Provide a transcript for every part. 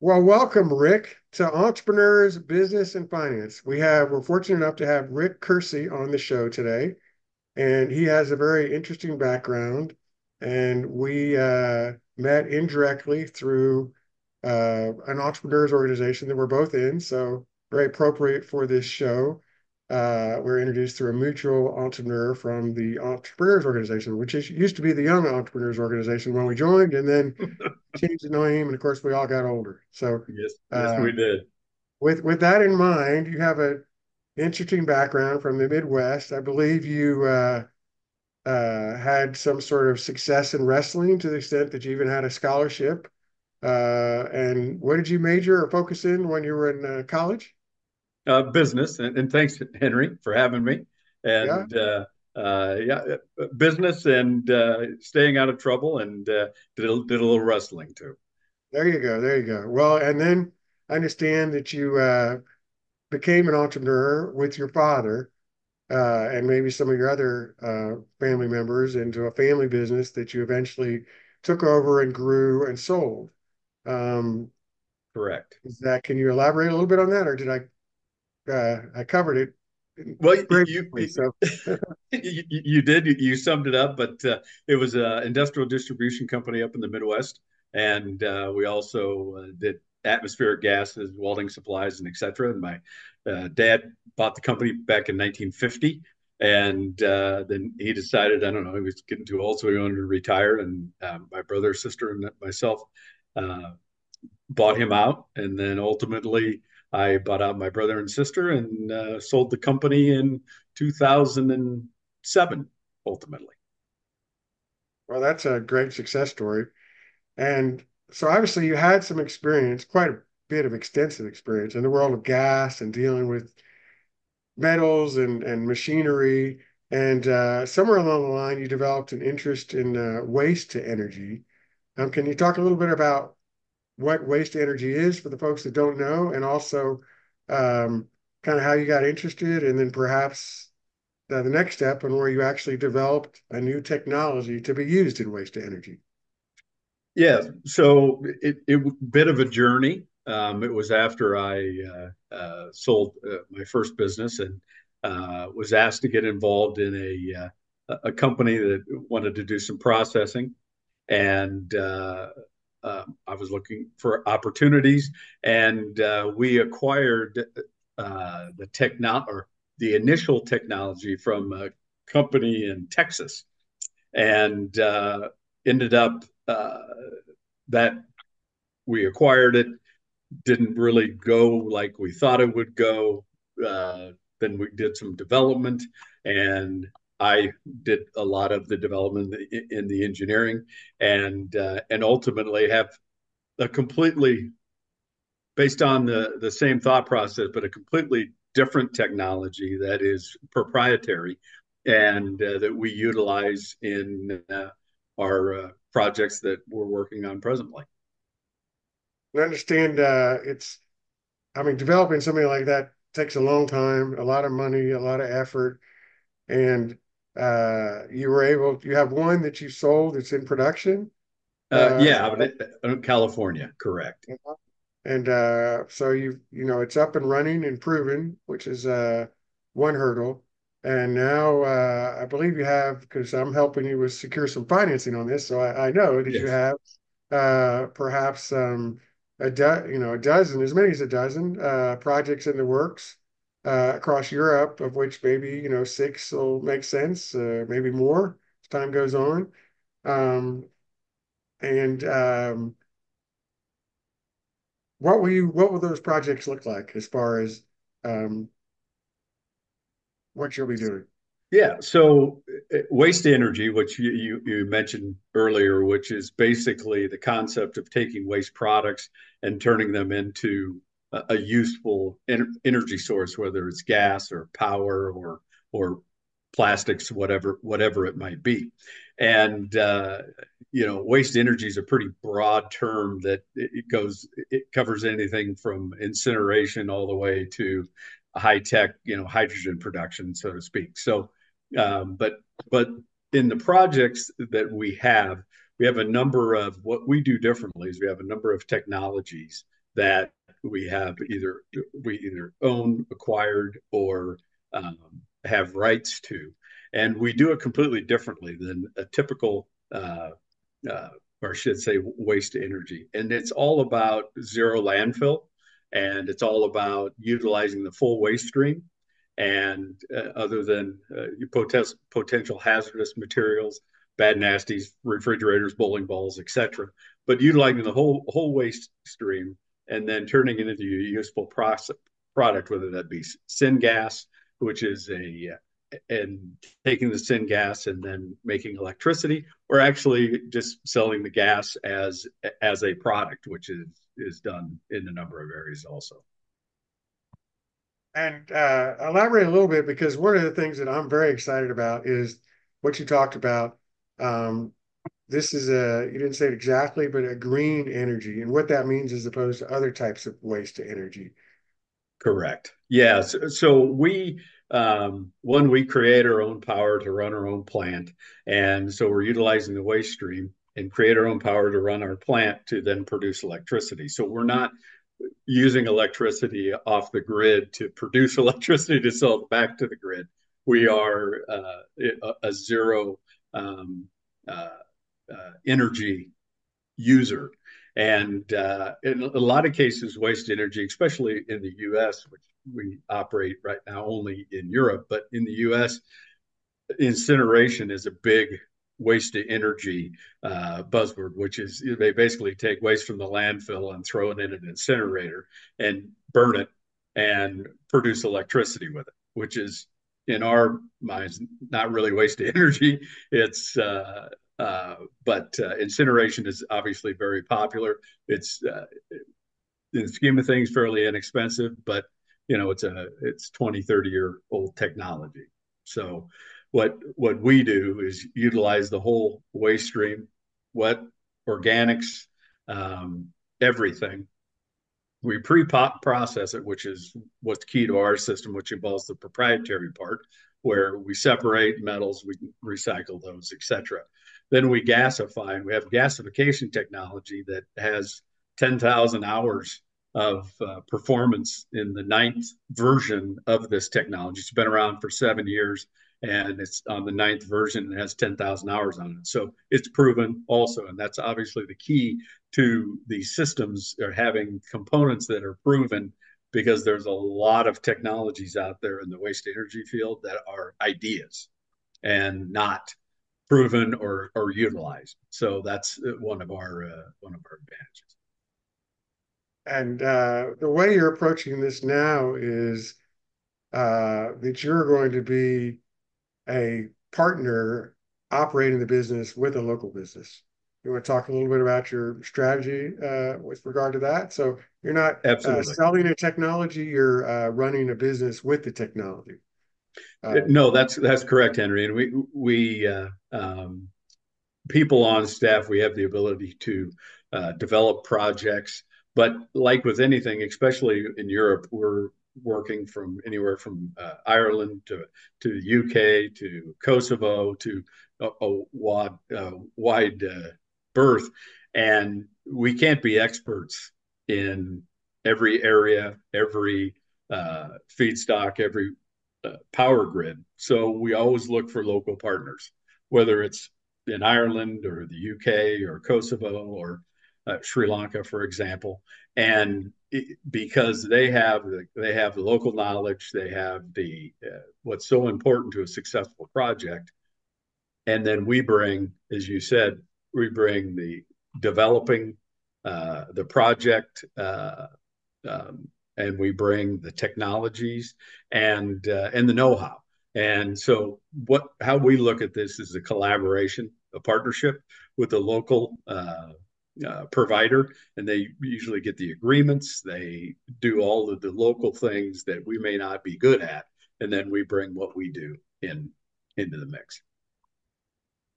Well, welcome, Rick, to Entrepreneurs Business and Finance. We have we're fortunate enough to have Rick Kersey on the show today, and he has a very interesting background. And we uh, met indirectly through uh, an entrepreneurs organization that we're both in, so very appropriate for this show. Uh, we're introduced through a mutual entrepreneur from the Entrepreneurs Organization, which is, used to be the Young Entrepreneurs Organization when we joined, and then changed the name, and of course we all got older. So yes, yes, uh, we did. With with that in mind, you have a interesting background from the Midwest. I believe you uh, uh, had some sort of success in wrestling to the extent that you even had a scholarship. Uh, and what did you major or focus in when you were in uh, college? Uh, business, and, and, thanks Henry for having me. And yeah, uh, uh, yeah uh, business and uh, staying out of trouble, and uh, did a, did a little wrestling too. There you go, there you go. Well, and then I understand that you became an entrepreneur with your father. and maybe some of your other family members into a family business that you eventually took over and grew and sold. Um, Correct. Is that? Can you elaborate a little bit on that, or did I uh, I covered it. Well, you, you, so. you, you, did. You summed it up, but uh, it was an industrial distribution company up in the Midwest, and uh, we also uh, did atmospheric gases, welding supplies, and etc. And my uh, dad bought the company back in 1950, and uh, then he decided, I don't know, he was getting too old, so he wanted to retire. And um, my brother, sister, and myself bought him out, and then ultimately I bought out my brother and sister and uh, sold the company in 2007, ultimately. Well, that's a great success story. And so obviously you had some experience, quite a bit of extensive experience in the world of gas and dealing with metals and, and machinery. And uh, somewhere along the line, you developed an interest in uh, waste to energy. Um, can you talk a little bit about what waste energy is for the folks that don't know, and also um, kind of how you got interested, and then perhaps the, the next step and where you actually developed a new technology to be used in waste energy. Yeah, so it, it bit of a journey. Um, it was after I uh, uh, sold uh, my first business and uh, was asked to get involved in a uh, a company that wanted to do some processing, and uh, I was looking for opportunities, and uh, we acquired uh, the techno or the initial technology from a company in Texas, and uh, ended up uh, that we acquired it didn't really go like we thought it would go. Uh, then we did some development, and I did a lot of the development in the engineering, and uh, and ultimately have a completely based on the the same thought process, but a completely different technology that is proprietary and uh, that we utilize in uh, our uh, projects that we're working on presently. I understand uh, it's, I mean, developing something like that takes a long time, a lot of money, a lot of effort, and uh, you were able, you have one that you sold it's in production. Uh, yeah, uh, California, correct. Uh-huh. And uh, so you you know it's up and running and proven, which is uh, one hurdle. And now uh, I believe you have because I'm helping you with secure some financing on this, so I, I know that yes. you have uh, perhaps um, a do, you know a dozen, as many as a dozen uh, projects in the works uh, across Europe, of which maybe you know six will make sense, uh, maybe more as time goes on. Um, and um, what will you what will those projects look like as far as um, what you'll be doing? Yeah, so uh, waste energy, which you, you, you mentioned earlier, which is basically the concept of taking waste products and turning them into a, useful energy source, whether it's gas or power or or plastics, whatever whatever it might be. And uh, you know, waste energy is a pretty broad term that it goes it covers anything from incineration all the way to high tech, you know, hydrogen production, so to speak. So, um, but but in the projects that we have, we have a number of what we do differently is we have a number of technologies that we have either we either own, acquired, or um, have rights to, and we do it completely differently than a typical, uh, uh, or should say, waste energy. And it's all about zero landfill, and it's all about utilizing the full waste stream. And uh, other than uh, poten- potential hazardous materials, bad nasties, refrigerators, bowling balls, etc., but utilizing the whole whole waste stream and then turning it into a useful process, product, whether that be syngas, which is a and taking the syngas and then making electricity, or actually just selling the gas as as a product, which is is done in a number of areas also. And uh, elaborate a little bit because one of the things that I'm very excited about is what you talked about um, this is a, you didn't say it exactly, but a green energy and what that means as opposed to other types of waste to energy. Correct. Yes. So we, um, one, we create our own power to run our own plant. And so we're utilizing the waste stream and create our own power to run our plant to then produce electricity. So we're not using electricity off the grid to produce electricity to sell back to the grid. We are uh, a, a, zero um, uh, energy user. And uh, in a lot of cases, waste energy, especially in the US, which we operate right now only in Europe, but in the US, incineration is a big waste to energy uh, buzzword, which is they basically take waste from the landfill and throw it in an incinerator and burn it and produce electricity with it, which is in our minds not really waste of energy. It's uh, uh, but uh, incineration is obviously very popular. It's uh, in the scheme of things fairly inexpensive, but you know it's a it's 20, 30 year old technology. So what what we do is utilize the whole waste stream, wet organics, um, everything. We pre-process it, which is what's key to our system, which involves the proprietary part, where we separate metals, we recycle those, etc. Then we gasify, and we have gasification technology that has 10,000 hours of uh, performance in the ninth version of this technology. It's been around for seven years, and it's on the ninth version and has 10,000 hours on it. So it's proven also, and that's obviously the key to these systems are having components that are proven because there's a lot of technologies out there in the waste energy field that are ideas and not proven or or utilized. So that's one of our uh, one of our advantages. And uh, the way you're approaching this now is uh, that you're going to be a partner operating the business with a local business. You want to talk a little bit about your strategy uh, with regard to that? So you're not uh, selling a technology; you're uh, running a business with the technology. Uh, no, that's that's correct, Henry. And we we uh, um, people on staff, we have the ability to uh, develop projects. But like with anything, especially in Europe, we're working from anywhere from uh, Ireland to to the UK to Kosovo to a, a wide, uh, wide uh, berth, and we can't be experts in every area, every feedstock, every power grid. So we always look for local partners, whether it's in Ireland or the UK or Kosovo or uh, Sri Lanka, for example, and it, because they have the, they have the local knowledge, they have the uh, what's so important to a successful project, and then we bring, as you said, we bring the developing uh, the project uh, um, and we bring the technologies and uh, and the know-how. And so, what how we look at this is a collaboration, a partnership with a local uh, uh, provider, and they usually get the agreements. They do all of the local things that we may not be good at, and then we bring what we do in into the mix.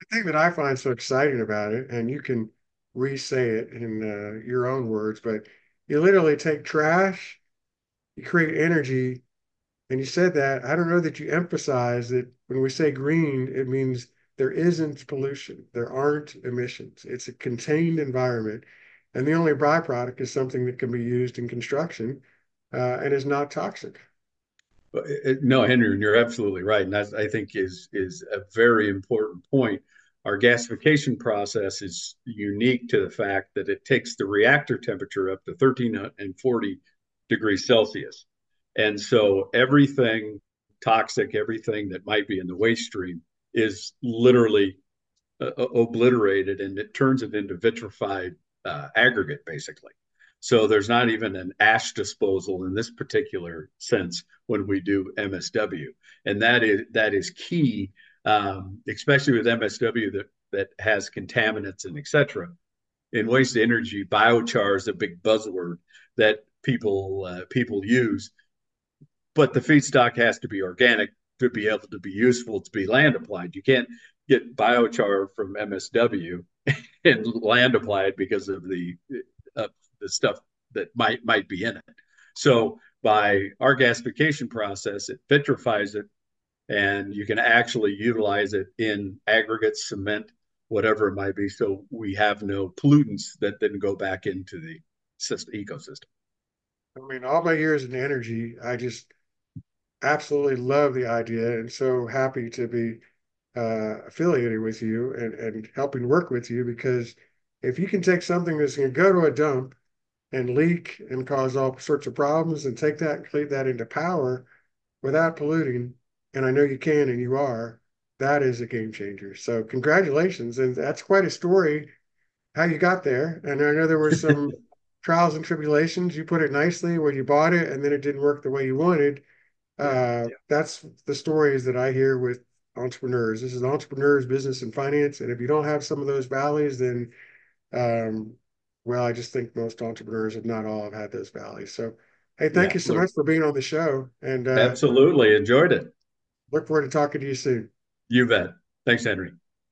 The thing that I find so exciting about it, and you can re-say it in uh, your own words, but you literally take trash you create energy. And you said that. I don't know that you emphasize that when we say green, it means there isn't pollution, there aren't emissions. It's a contained environment. And the only byproduct is something that can be used in construction uh, and is not toxic. No, Henry, you're absolutely right, and that I think is is a very important point. Our gasification process is unique to the fact that it takes the reactor temperature up to 13 and 40 degrees Celsius, and so everything toxic, everything that might be in the waste stream, is literally uh, obliterated, and it turns it into vitrified uh, aggregate, basically. So there's not even an ash disposal in this particular sense when we do MSW, and that is that is key, um, especially with MSW that that has contaminants and etc. In waste energy, biochar is a big buzzword that people uh, people use, but the feedstock has to be organic to be able to be useful to be land applied. You can't get biochar from MSW and land applied because of the of the stuff that might might be in it. So by our gasification process, it vitrifies it, and you can actually utilize it in aggregate cement, whatever it might be. So we have no pollutants that then go back into the system, ecosystem. I mean, all my years in energy, I just absolutely love the idea and so happy to be uh, affiliated with you and, and helping work with you because if you can take something that's going to go to a dump and leak and cause all sorts of problems and take that and create that into power without polluting, and I know you can and you are, that is a game changer. So congratulations. And that's quite a story how you got there. And I know there were some trials and tribulations. You put it nicely where you bought it and then it didn't work the way you wanted. Uh, yeah. That's the stories that I hear with entrepreneurs. This is entrepreneurs, business, and finance. And if you don't have some of those valleys, then um, well, I just think most entrepreneurs, if not all, have had those valleys. So, hey, thank yeah, you so much for being on the show. And uh, absolutely enjoyed it. Look forward to talking to you soon. You bet. Thanks, Henry.